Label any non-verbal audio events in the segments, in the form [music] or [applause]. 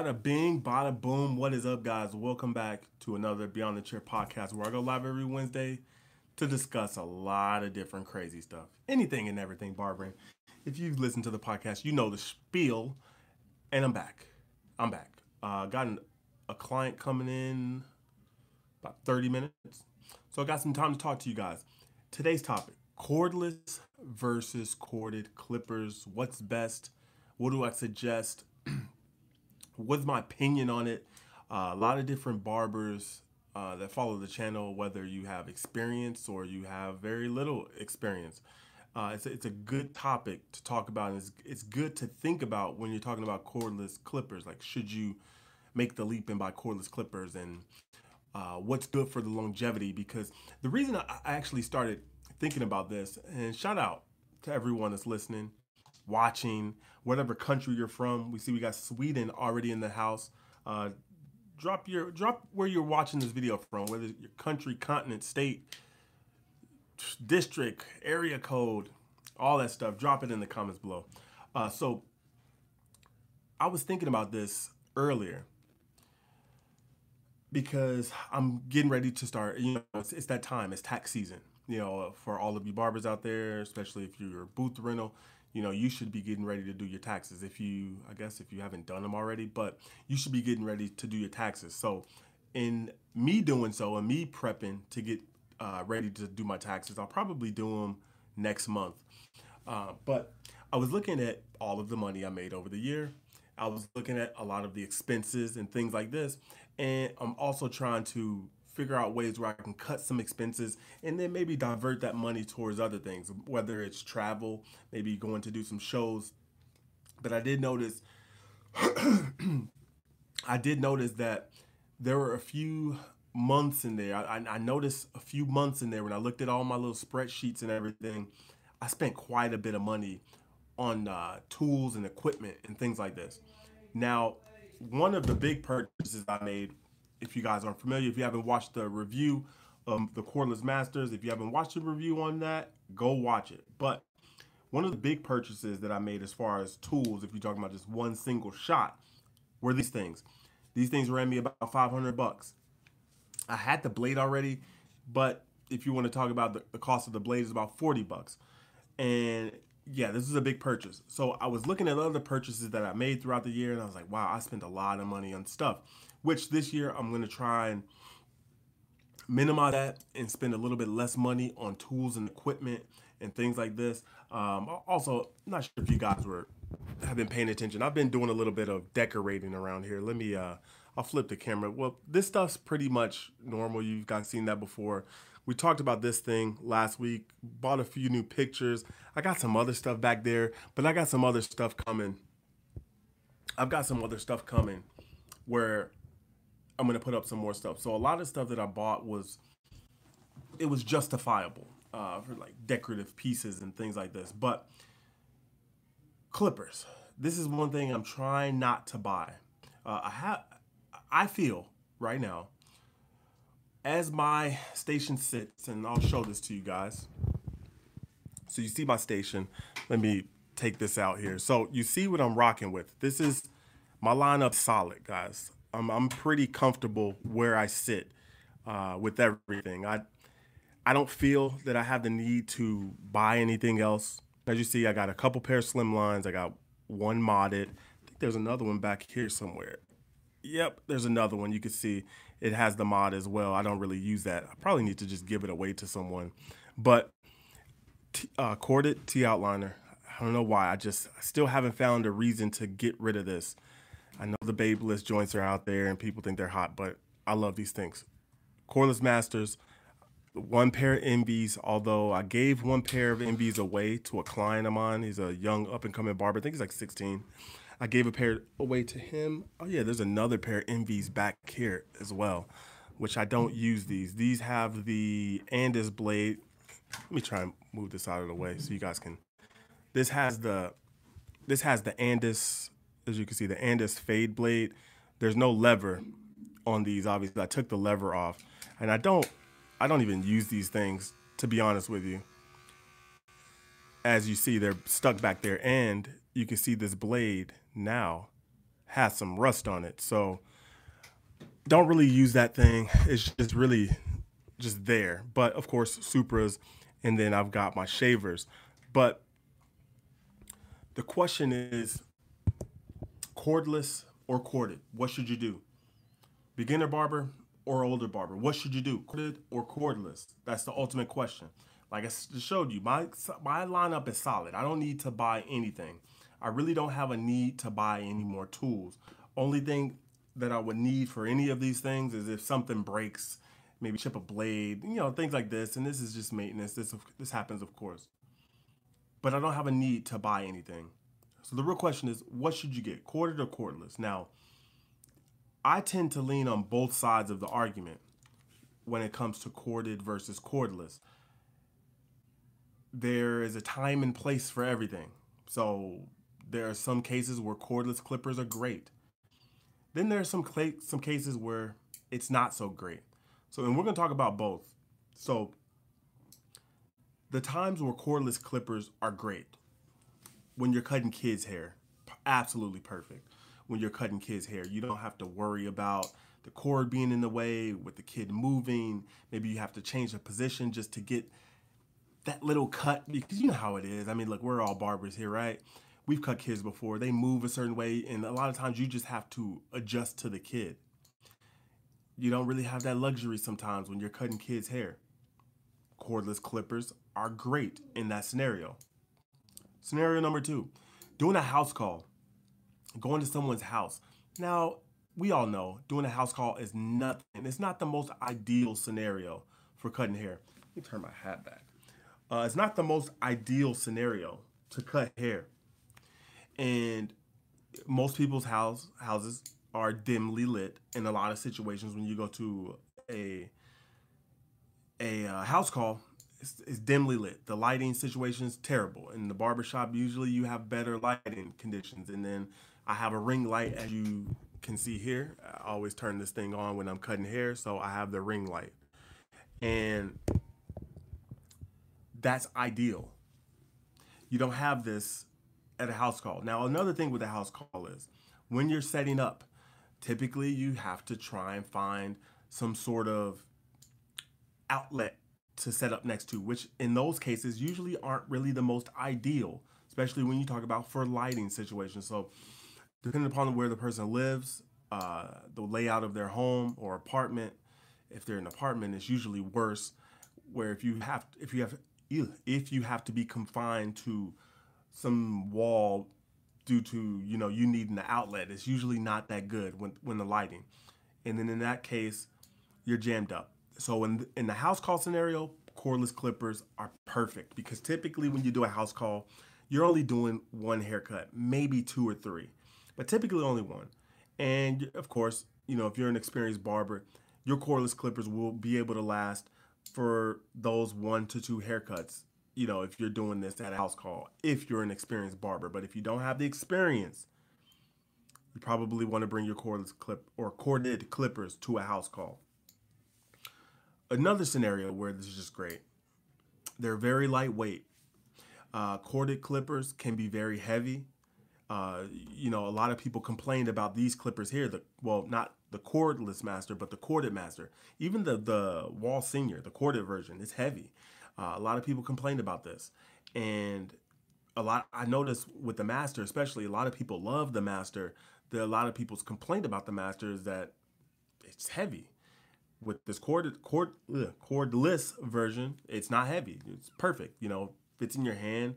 Bada bing, bada boom. What is up, guys? Welcome back to another Beyond the Chair podcast where I go live every Wednesday to discuss a lot of different crazy stuff. Anything and everything barbering. If you've listened to the podcast, you know the spiel. And I'm back. I'm back. Uh, got an, a client coming in about 30 minutes. So I got some time to talk to you guys. Today's topic cordless versus corded clippers. What's best? What do I suggest? [clears throat] what's my opinion on it? Uh, a lot of different barbers uh, that follow the channel, whether you have experience or you have very little experience. Uh, it's, a, it's a good topic to talk about. And it's, it's good to think about when you're talking about cordless clippers. Like, should you make the leap and buy cordless clippers and uh, what's good for the longevity? Because the reason I, I actually started thinking about this, and shout out to everyone that's listening, watching, whatever country you're from. We see we got Sweden already in the house. Uh, drop your drop where you're watching this video from, whether your country, continent, state, district, area code, all that stuff. Drop it in the comments below. Uh, so I was thinking about this earlier because I'm getting ready to start. You know, it's, it's that time. It's tax season. You know, for all of you barbers out there, especially if you're booth rental you know, you should be getting ready to do your taxes if you, I guess, if you haven't done them already, but you should be getting ready to do your taxes. So, in me doing so and me prepping to get uh, ready to do my taxes, I'll probably do them next month. Uh, but I was looking at all of the money I made over the year. I was looking at a lot of the expenses and things like this. And I'm also trying to figure out ways where I can cut some expenses and then maybe divert that money towards other things, whether it's travel, maybe going to do some shows. But I did notice, [clears throat] I did notice that there were a few months in there. I, I noticed a few months in there when I looked at all my little spreadsheets and everything. I spent quite a bit of money on uh, tools and equipment and things like this. Now, one of the big purchases I made if you guys aren't familiar, if you haven't watched the review of the Cordless Masters, if you haven't watched the review on that, go watch it. But one of the big purchases that I made as far as tools, if you're talking about just one single shot, were these things. These things ran me about 500 bucks. I had the blade already, but if you want to talk about the, the cost of the blade is about 40 bucks. And yeah, this is a big purchase. So I was looking at other purchases that I made throughout the year and I was like, wow, I spent a lot of money on stuff which this year I'm going to try and minimize that and spend a little bit less money on tools and equipment and things like this. Um, also, not sure if you guys were have been paying attention. I've been doing a little bit of decorating around here. Let me uh, I'll flip the camera. Well, this stuff's pretty much normal. You've guys seen that before. We talked about this thing last week. Bought a few new pictures. I got some other stuff back there, but I got some other stuff coming. I've got some other stuff coming where I'm gonna put up some more stuff. So a lot of stuff that I bought was it was justifiable uh, for like decorative pieces and things like this. But clippers, this is one thing I'm trying not to buy. Uh, I have, I feel right now, as my station sits, and I'll show this to you guys. So you see my station. Let me take this out here. So you see what I'm rocking with. This is my lineup solid, guys. I'm I'm pretty comfortable where I sit uh, with everything. I I don't feel that I have the need to buy anything else. As you see, I got a couple pair of slim lines. I got one modded. I think there's another one back here somewhere. Yep, there's another one. You can see it has the mod as well. I don't really use that. I probably need to just give it away to someone. But t- uh, corded T outliner. I don't know why. I just I still haven't found a reason to get rid of this. I know the Babyliss joints are out there and people think they're hot, but I love these things. Cordless Masters, one pair of Envies, although I gave one pair of Envies away to a client of mine. He's a young up and coming barber. I think he's like 16. I gave a pair away to him. Oh yeah, there's another pair of Envies back here as well, which I don't use these. These have the Andis blade. Let me try and move this out of the way so you guys can. This has the this has the Andis as you can see, the Andis fade blade. There's no lever on these. Obviously, I took the lever off, and I don't, I don't even use these things to be honest with you. As you see, they're stuck back there, and you can see this blade now has some rust on it. So don't really use that thing. It's just really just there. But of course, Supras, and then I've got my shavers. But the question is cordless or corded? What should you do? Beginner barber or older barber? What should you do? Corded or cordless? That's the ultimate question. Like I showed you, my my lineup is solid. I don't need to buy anything. I really don't have a need to buy any more tools. Only thing that I would need for any of these things is if something breaks, maybe chip a blade, you know, things like this. And this is just maintenance. This this happens, of course. But I don't have a need to buy anything. So the real question is, what should you get, corded or cordless? Now, I tend to lean on both sides of the argument when it comes to corded versus cordless. There is a time and place for everything. So there are some cases where cordless clippers are great. Then there are some some cases where it's not so great. So, and we're going to talk about both. So, the times where cordless clippers are great when you're cutting kids' hair, absolutely perfect. When you're cutting kids' hair, you don't have to worry about the cord being in the way with the kid moving. Maybe you have to change the position just to get that little cut because you know how it is. I mean, look, we're all barbers here, right? We've cut kids before. They move a certain way, and a lot of times you just have to adjust to the kid. You don't really have that luxury sometimes when you're cutting kids' hair. Cordless clippers are great in that scenario. Scenario number two doing a house call, going to someone's house. Now, we all know doing a house call is nothing. It's not the most ideal scenario for cutting hair. Let me turn my hat back. Uh, it's not the most ideal scenario to cut hair. And most people's house houses are dimly lit in a lot of situations when you go to a a uh, house call it's, it's, dimly lit. The lighting situation is terrible. In the barbershop usually you have better lighting conditions. And then i have a ring light as you can see here. I always turn this thing on when i'm cutting hair so i have the ring light. And that's ideal. You don't have this at a house call. Now another thing with a house call is when you're setting up typically you have to try and find some sort of outlet to set up next to, which in those cases usually aren't really the most ideal, especially when you talk about for lighting situations. So, depending upon where the person lives, uh, the layout of their home or apartment, if they're in an apartment, it's usually worse. Where if you have if you have if you have to be confined to some wall due to you know you needing the outlet it's usually not that good when when the lighting and then in that case you're jammed up so in in the house call scenario cordless clippers are perfect because typically when you do a house call you're only doing one haircut maybe two or three but typically only one and of course you know if you're an experienced barber your cordless clippers will be able to last for those one to two haircuts you know, if you're doing this at a house call, if you're an experienced barber. But if you don't have the experience, you probably want to bring your cordless clip or corded clippers to a house call. Another scenario where this is just great. They're very lightweight. Uh, corded clippers can be very heavy. Uh, you know, a lot of people complained about these clippers here. The well, not the cordless master, but the corded master. Even the the Wahl Senior, the corded version, is heavy. Uh, a lot of people complained about this, and a lot I noticed with the master, especially a lot of people love the master. There a lot of people's complaint about the master is that it's heavy. With this cord cord ugh, cordless version, it's not heavy. It's perfect. You know, fits in your hand.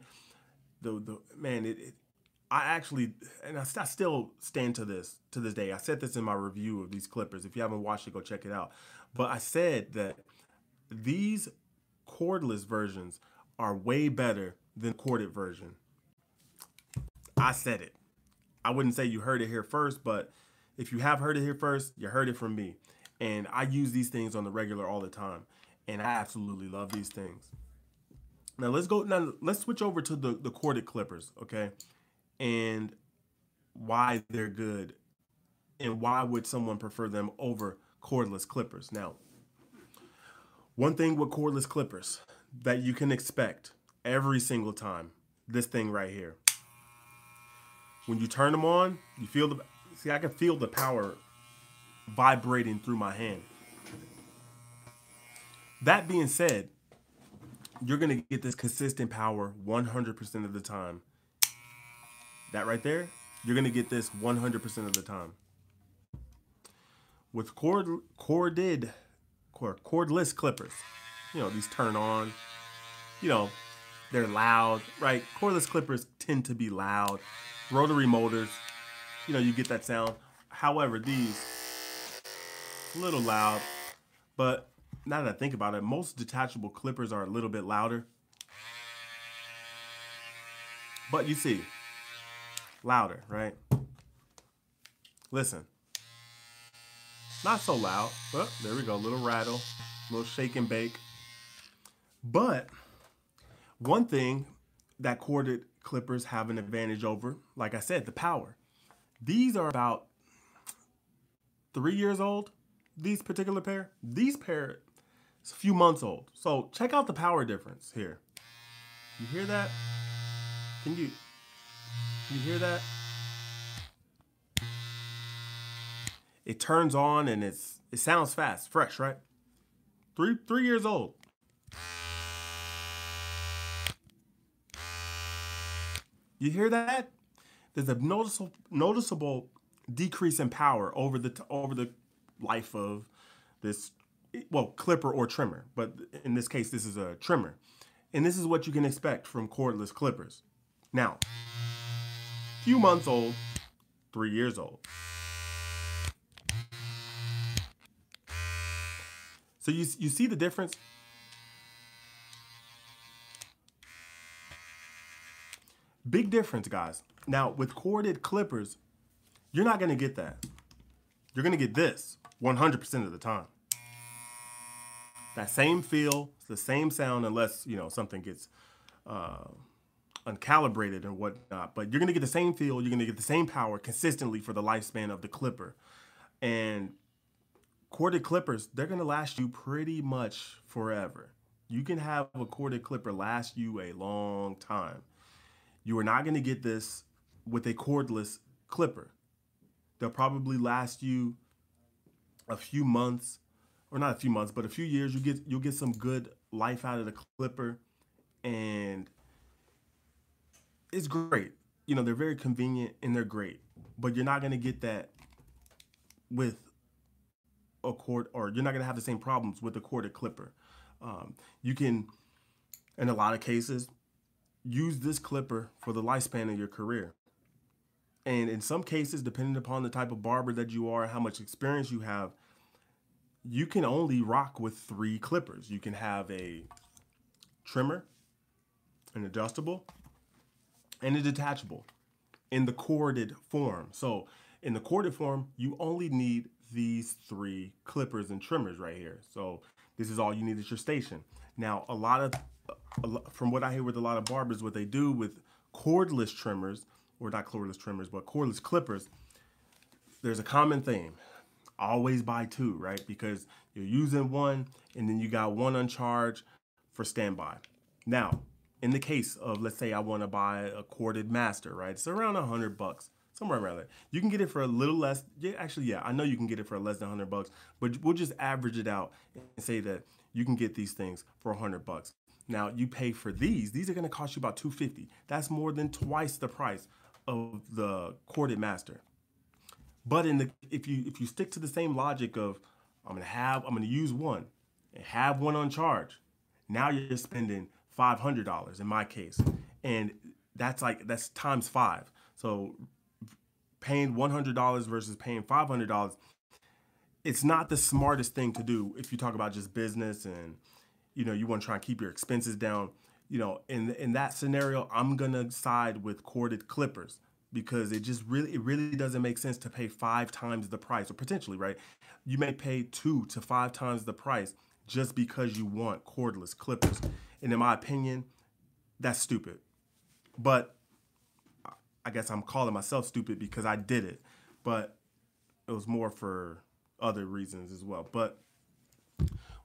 The the man, it, it I actually, and I, I, still stand to this to this day. I said this in my review of these clippers. If you haven't watched it, go check it out. But I said that these cordless versions are way better than corded version. I said it. I wouldn't say you heard it here first, but if you have heard it here first, you heard it from me. And I use these things on the regular all the time. And I absolutely love these things. Now let's go now let's switch over to the, the corded clippers, okay? And why they're good and why would someone prefer them over cordless clippers. Now, one thing with cordless clippers that you can expect every single time, this thing right here. When you turn them on, you feel the See, I can feel the power vibrating through my hand. That being said, you're going to get this consistent power 100% of the time. That right there, you're going to get this 100% of the time. With cord corded cord, cordless clippers, you know, these turn on, you know, they're loud, right? Cordless clippers tend to be loud. Rotary motors, you know, you get that sound. However, these a little loud, but now that I think about it, most detachable clippers are a little bit louder. But you see, louder, right? Listen. Not so loud. Well, there we go. Little rattle, little shake and bake. But one thing that corded clippers have an advantage over, like I said, the power. These are about three years old. These particular pair. These pair is a few months old. So check out the power difference here. You hear that? Can you you hear that? It turns on and it's it sounds fast, fresh, right? Three three years old. You hear that? There's a noticeable noticeable decrease in power over the over the life of this well clipper or trimmer, but in this case this is a trimmer. And this is what you can expect from cordless clippers. Now, few months old, 3 years old. So you you see the difference? Big difference, guys. Now, with corded clippers, you're not to get that. You're to get this 100% of the time. That same feel, the same sound, unless, you know, something gets uh, uncalibrated and whatnot. But you're to get the same feel, you're to get the same power consistently for the lifespan of the clipper. And corded clippers, they're to last you pretty much forever. You can have a corded clipper last you a long time. You are not to get this with a cordless clipper. They'll probably last you a few months, or not a few months, but a few years. You get you'll get some good life out of the clipper, and it's great. You know they're very convenient and they're great, but you're not going to get that with a cord, or you're not going to have the same problems with a corded clipper. Um, you can, in a lot of cases, use this clipper for the lifespan of your career. And in some cases, depending upon the type of barber that you are, how much experience you have, you can only rock with three clippers. You can have a trimmer, an adjustable, and a detachable in the corded form. So in the corded form, you only need these three clippers and trimmers right here. So this is all you need at your station. Now, a lot of from what I hear with a lot of barbers, what they do with cordless trimmers, or not cordless trimmers, but cordless clippers, there's a common theme. Always buy two, right? Because you're using one and then you got one on charge for standby. Now, in the case of, let's say I want to buy a corded master, right? It's around a hundred bucks, somewhere around there. You can get it for a little less. Yeah, actually, yeah, I know you can get it for less than hundred bucks, but we'll just average it out and say that you can get these things for a hundred bucks. Now you pay for these. These are going to cost you about 250. That's more than twice the price of the corded master. But in the if you if you stick to the same logic of I'm gonna have I'm gonna use one and have one on charge, now you're spending five hundred dollars in my case, and that's like that's times five. So paying one hundred dollars versus paying five hundred dollars, it's not the smartest thing to do if you talk about just business and you know you want to try and keep your expenses down you know in in that scenario i'm gonna side with corded clippers because it just really it really doesn't make sense to pay five times the price or potentially right? You may pay two to five times the price just because you want cordless clippers. And in my opinion that's stupid. But i guess i'm calling myself stupid because i did it but it was more for other reasons as well. But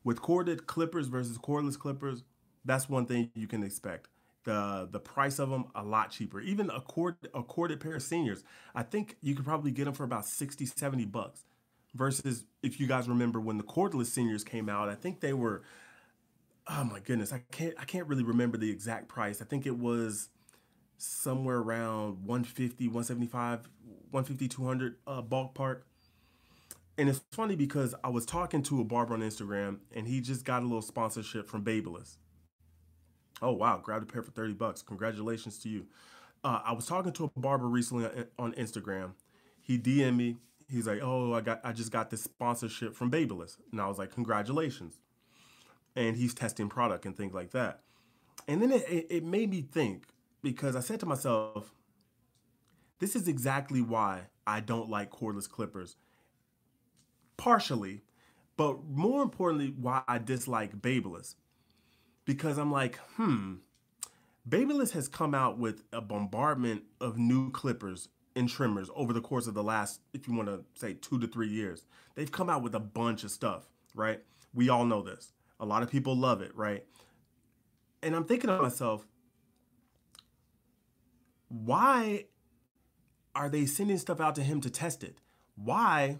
with corded clippers versus cordless clippers, that's one thing you can expect. the the price of them a lot cheaper. Even a cord a corded pair of seniors, I think you could probably get them for about 60, 70 bucks. Versus if you guys remember when the cordless seniors came out, I think they were oh my goodness, I can't I can't really remember the exact price. I think it was somewhere around 150, 175, 150, 200 uh, ballpark. And it's funny because I was talking to a barber on Instagram and he just got a little sponsorship from Babyliss. Oh wow, grabbed a pair for 30 bucks. Congratulations to you. Uh, I was talking to a barber recently on Instagram. He DM me. He's like, "Oh, I got I just got this sponsorship from Babyliss." And I was like, "Congratulations." And he's testing product and things like that. And then it, it made me think because I said to myself, this is exactly why I don't like cordless clippers. Partially, but more importantly, why I dislike Babyliss because I'm like, hmm, Babyliss has come out with a bombardment of new clippers and trimmers over the course of the last, if you want to say, two to three years. They've come out with a bunch of stuff, right? We all know this. A lot of people love it, right? And I'm thinking to myself, why are they sending stuff out to him to test it? Why?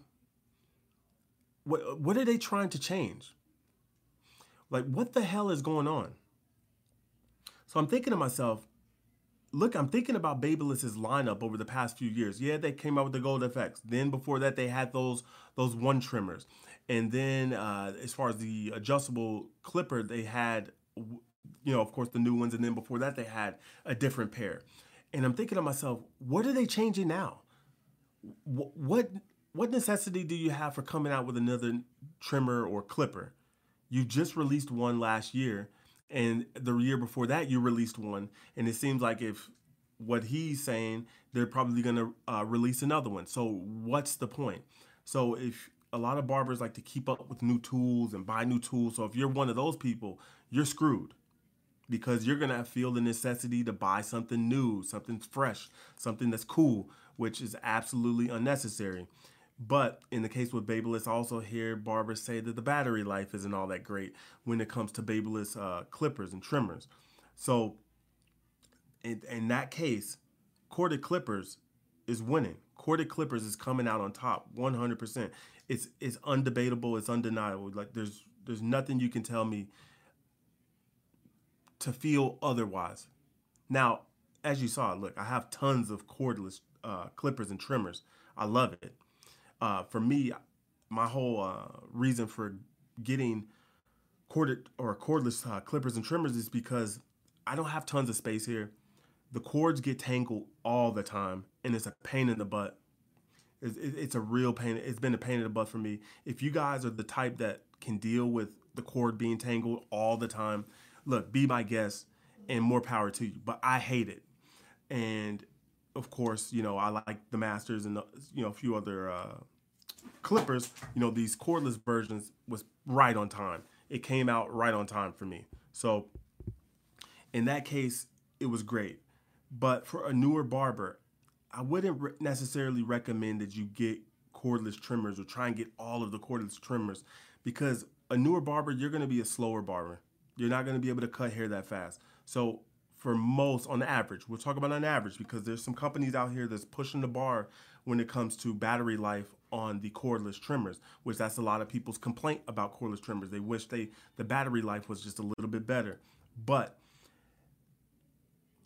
What, what are they trying to change? Like, what the hell is going on? So I'm thinking to myself, look, I'm thinking about Babyliss's lineup over the past few years. Yeah, they came out with the Gold FX. Then before that, they had those those one trimmers, and then uh, as far as the adjustable clipper, they had, you know, of course, the new ones. And then before that, they had a different pair. And I'm thinking to myself, what are they changing now? What what necessity do you have for coming out with another trimmer or clipper? You just released one last year, and the year before that you released one, and it seems like if what he's saying, they're probably going to uh, release another one. So what's the point? So if a lot of barbers like to keep up with new tools and buy new tools, so if you're one of those people, you're screwed because you're gonna feel the necessity to buy something new, something fresh, something that's cool, which is absolutely unnecessary. But in the case with Babyliss, I also hear barbers say that the battery life isn't all that great when it comes to Babyliss uh, clippers and trimmers. So in, in that case, corded clippers is winning. Corded clippers is coming out on top 100%. It's it's undebatable, it's undeniable. Like there's there's nothing you can tell me to feel otherwise. Now, as you saw, look, I have tons of cordless uh, clippers and trimmers. I love it uh, for me, my whole uh, reason for getting corded or cordless uh, clippers and trimmers is because I don't have tons of space here. The cords get tangled all the time, and it's a pain in the butt. It's, it's a real pain. It's been a pain in the butt for me. If you guys are the type that can deal with the cord being tangled all the time, look, be my guest, and more power to you. But I hate it, and of course, you know, I like the Masters and the, you know a few other uh, Clippers. You know, these cordless versions was right on time. It came out right on time for me. So in that case, it was great. But for a newer barber, I wouldn't re- necessarily recommend that you get cordless trimmers or try and get all of the cordless trimmers because a newer barber, you're going to be a slower barber. You're not going to be able to cut hair that fast. So for most on average. We'll talk about on average because there's some companies out here that's pushing the bar when it comes to battery life on the cordless trimmers, which that's a lot of people's complaint about cordless trimmers. They wish they the battery life was just a little bit better. But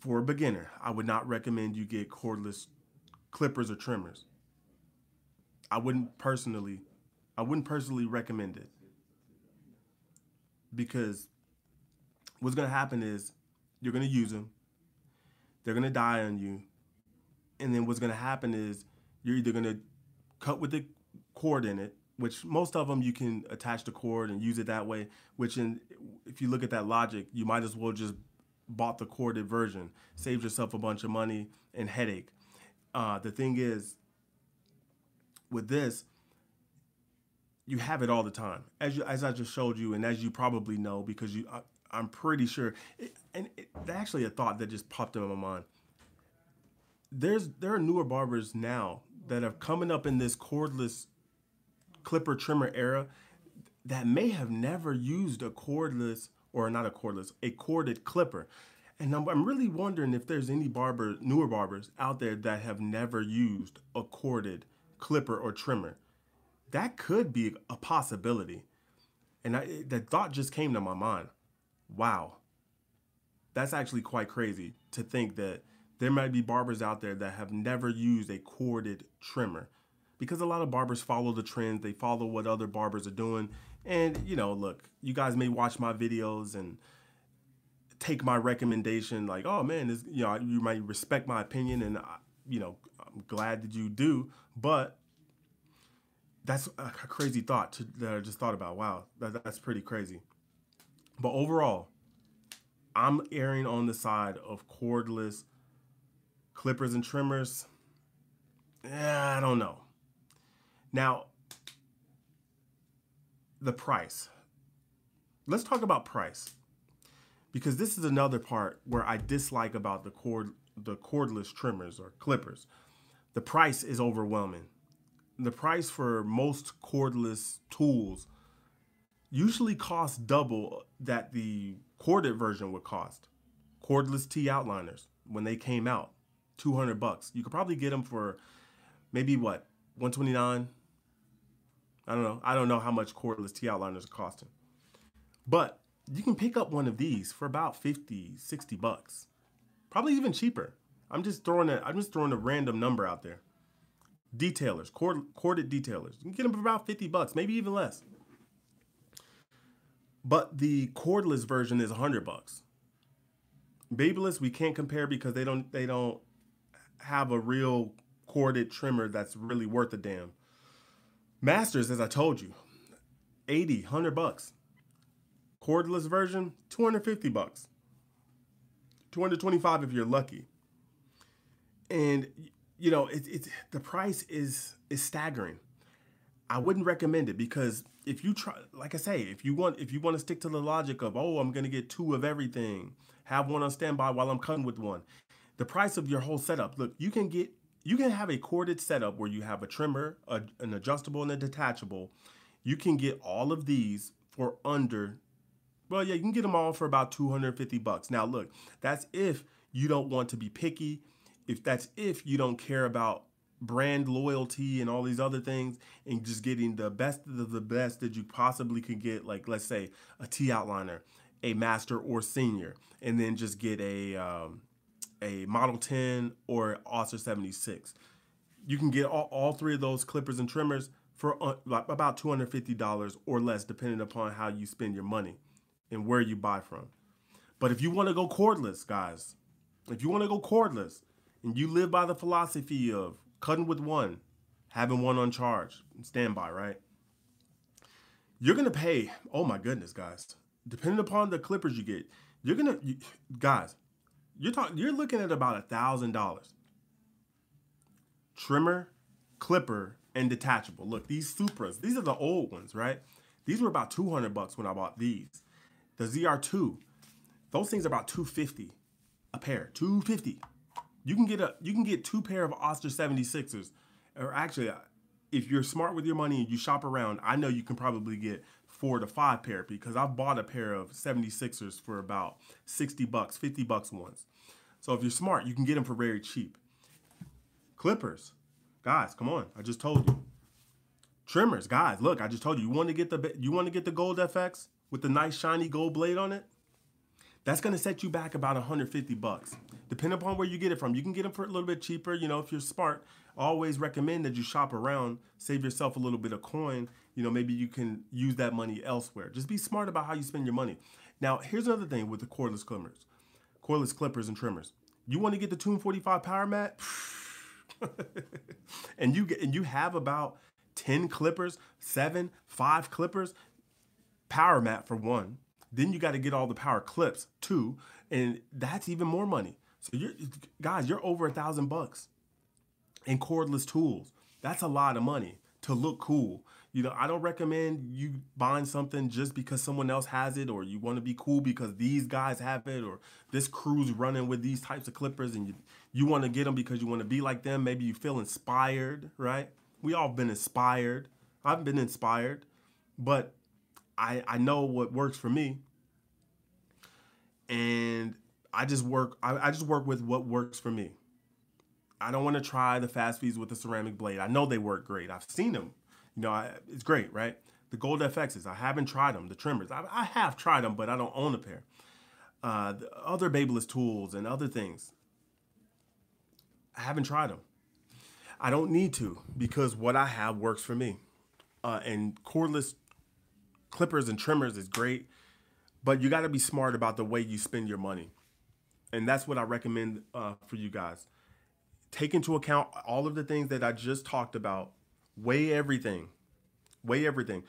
for a beginner, I would not recommend you get cordless clippers or trimmers. I wouldn't personally I wouldn't personally recommend it. Because what's going to happen is you're gonna use them. They're gonna die on you, and then what's gonna happen is you're either gonna cut with the cord in it, which most of them you can attach the cord and use it that way. Which, in if you look at that logic, you might as well just bought the corded version, saved yourself a bunch of money and headache. Uh, the thing is, with this, you have it all the time, as you, as I just showed you, and as you probably know because you I'm pretty sure, it, and it, actually a thought that just popped into my mind. There's there are newer barbers now that are coming up in this cordless clipper trimmer era that may have never used a cordless or not a cordless, a corded clipper. And I'm, I'm really wondering if there's any barber, newer barbers out there that have never used a corded clipper or trimmer. That could be a possibility. And I, that thought just came to my mind. Wow. That's actually quite crazy to think that there might be barbers out there that have never used a corded trimmer because a lot of barbers follow the trends, they follow what other barbers are doing. And, you know, look, you guys may watch my videos and take my recommendation like, oh man, this, you know, you might respect my opinion and, uh, you know, I'm glad that you do. But that's a crazy thought to, that I just thought about. Wow, that, that's pretty crazy. But overall, I'm erring on the side of cordless clippers and trimmers. Yeah, I don't know. Now, the price. Let's talk about price. Because this is another part where I dislike about the cord the cordless trimmers or clippers. The price is overwhelming. The price for most cordless tools usually costs double that the corded version would cost. Cordless T outliners when they came out, 200 bucks. You could probably get them for maybe what, 129, I don't know. I don't know how much cordless T outliners are costing. But you can pick up one of these for about 50, 60 bucks. Probably even cheaper. I'm just throwing a I'm just throwing a random number out there. Detailers, cord, corded detailers. You can get them for about 50 bucks, maybe even less. But the cordless version is 100 bucks. Babyliss we can't compare because they don't they don't have a real corded trimmer that's really worth a damn. Masters, as I told you, 80, 100 bucks. Cordless version, 250 bucks. 225 if you're lucky. And you know, it's it, the price is is staggering. I wouldn't recommend it because if you try like I say, if you want if you want to stick to the logic of, "Oh, I'm to get two of everything, have one on standby while I'm cutting with one." The price of your whole setup. Look, you can get you can have a corded setup where you have a trimmer, a, an adjustable, and a detachable. You can get all of these for under, well, yeah, you can get them all for about 250 bucks. Now, look, that's if you don't want to be picky. If that's if you don't care about brand loyalty and all these other things and just getting the best of the best that you possibly could get, like let's say a T outliner, a master or senior, and then just get a um, a Model 10 or Oster 76. You can get all, all three of those clippers and trimmers for uh, about $250 or less, depending upon how you spend your money and where you buy from. But if you want to go cordless, guys, if you want to go cordless and you live by the philosophy of cutting with one, having one on charge, standby, right? You're to pay, oh my goodness, guys, depending upon the clippers you get, you're going to, guys, you're talking you're looking at about a thousand dollars. Trimmer, clipper, and detachable. Look, these Supras, these are the old ones, right? These were about 200 bucks when I bought these. The ZR2, those things are about 250 a pair. 250. You can get a you can get two pair of Oster 76ers. Or actually, uh, if you're smart with your money and you shop around, I know you can probably get four to five pair because I've bought a pair of 76ers for about 60 bucks, 50 bucks once. So if you're smart, you can get them for very cheap. Clippers, guys, come on. I just told you. Trimmers, guys, look, I just told you. You want to get the you want to get the gold FX with the nice shiny gold blade on it? That's going to set you back about 150 bucks. Depending upon where you get it from. You can get them for a little bit cheaper, you know, if you're smart. Always recommend that you shop around, save yourself a little bit of coin. You know, maybe you can use that money elsewhere. Just be smart about how you spend your money. Now, here's another thing with the cordless clippers. Cordless clippers and trimmers. You want to get the Tomb45 Power Mat? [laughs] and you get and you have about 10 clippers, 7, 5 clippers, power mat for one. Then you got to get all the power clips too, and that's even more money. So you're guys, you're over a thousand bucks in cordless tools. That's a lot of money to look cool. You know, I don't recommend you buying something just because someone else has it or you want to be cool because these guys have it or this crew's running with these types of clippers and you you want to get them because you want to be like them. Maybe you feel inspired, right? We all been inspired. I've been inspired, but I I know what works for me. And I just work. I, I just work with what works for me. I don't want to try the fast feeds with the ceramic blade. I know they work great. I've seen them. You know, I, it's great, right? The Gold FXs. I haven't tried them. The trimmers. I, I have tried them, but I don't own a pair. Uh, the other Babyliss tools and other things. I haven't tried them. I don't need to because what I have works for me. Uh, and cordless clippers and trimmers is great, but you got to be smart about the way you spend your money. And that's what I recommend uh, for you guys. Take into account all of the things that I just talked about. Weigh everything. Weigh everything.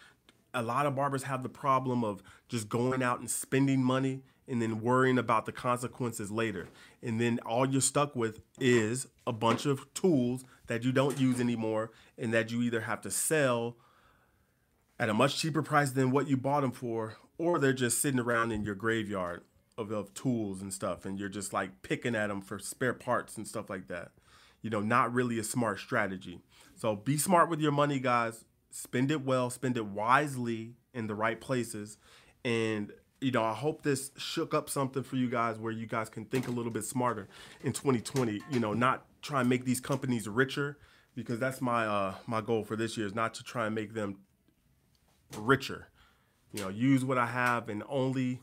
A lot of barbers have the problem of just going out and spending money and then worrying about the consequences later. And then all you're stuck with is a bunch of tools that you don't use anymore and that you either have to sell at a much cheaper price than what you bought them for, or they're just sitting around in your graveyard of, of tools and stuff, and you're just like picking at them for spare parts and stuff like that. You know, not really a smart strategy. So be smart with your money, guys. Spend it well, spend it wisely in the right places, and you know, I hope this shook up something for you guys where you guys can think a little bit smarter in 2020. You know, not try and make these companies richer because that's my uh, my goal for this year is not to try and make them richer. You know, use what I have and only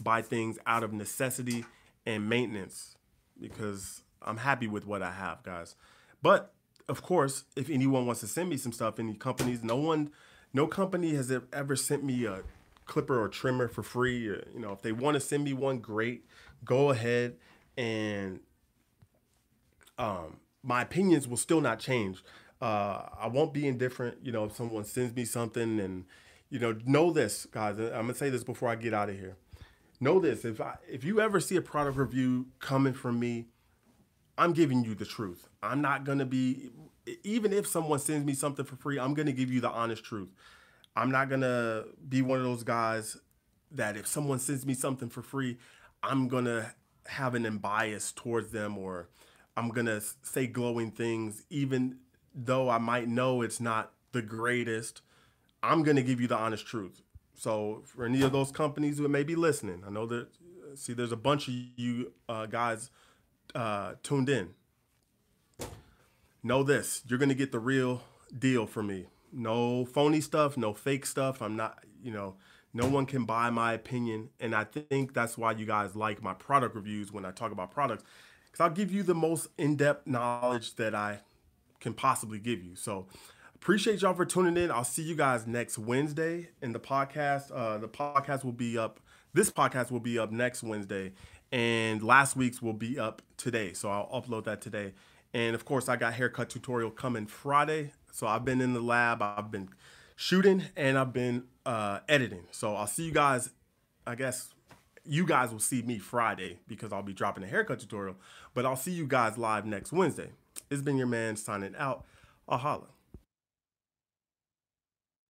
buy things out of necessity and maintenance because I'm happy with what I have, guys. But of course, if anyone wants to send me some stuff, any companies, no one, no company has ever sent me a clipper or trimmer for free. Or, you know, if they want to send me one, great. Go ahead and um, my opinions will still not change. Uh, I won't be indifferent. You know, if someone sends me something and, you know, know this, guys. I'm gonna say this before I get out of here. Know this: if I, if you ever see a product review coming from me, I'm giving you the truth. I'm not gonna be, even if someone sends me something for free, I'm gonna give you the honest truth. I'm not gonna be one of those guys that if someone sends me something for free, I'm gonna have an bias towards them or I'm gonna say glowing things, even though I might know it's not the greatest. I'm gonna give you the honest truth. So for any of those companies who may be listening, I know that see there's a bunch of you uh, guys uh, tuned in. Know this: you're gonna get the real deal from me. No phony stuff, no fake stuff. I'm not, you know, no one can buy my opinion. And I think that's why you guys like my product reviews when I talk about products, because I'll give you the most in depth knowledge that I can possibly give you. So appreciate y'all for tuning in. I'll see you guys next Wednesday in the podcast. Uh, the podcast will be up. This podcast will be up next Wednesday, and last week's will be up today. So I'll upload that today. And of course, I got haircut tutorial coming Friday. So I've been in the lab, I've been shooting, and I've been uh, editing. So I'll see you guys. I guess you guys will see me Friday because I'll be dropping a haircut tutorial. But I'll see you guys live next Wednesday. It's been your man signing out. I'll holla.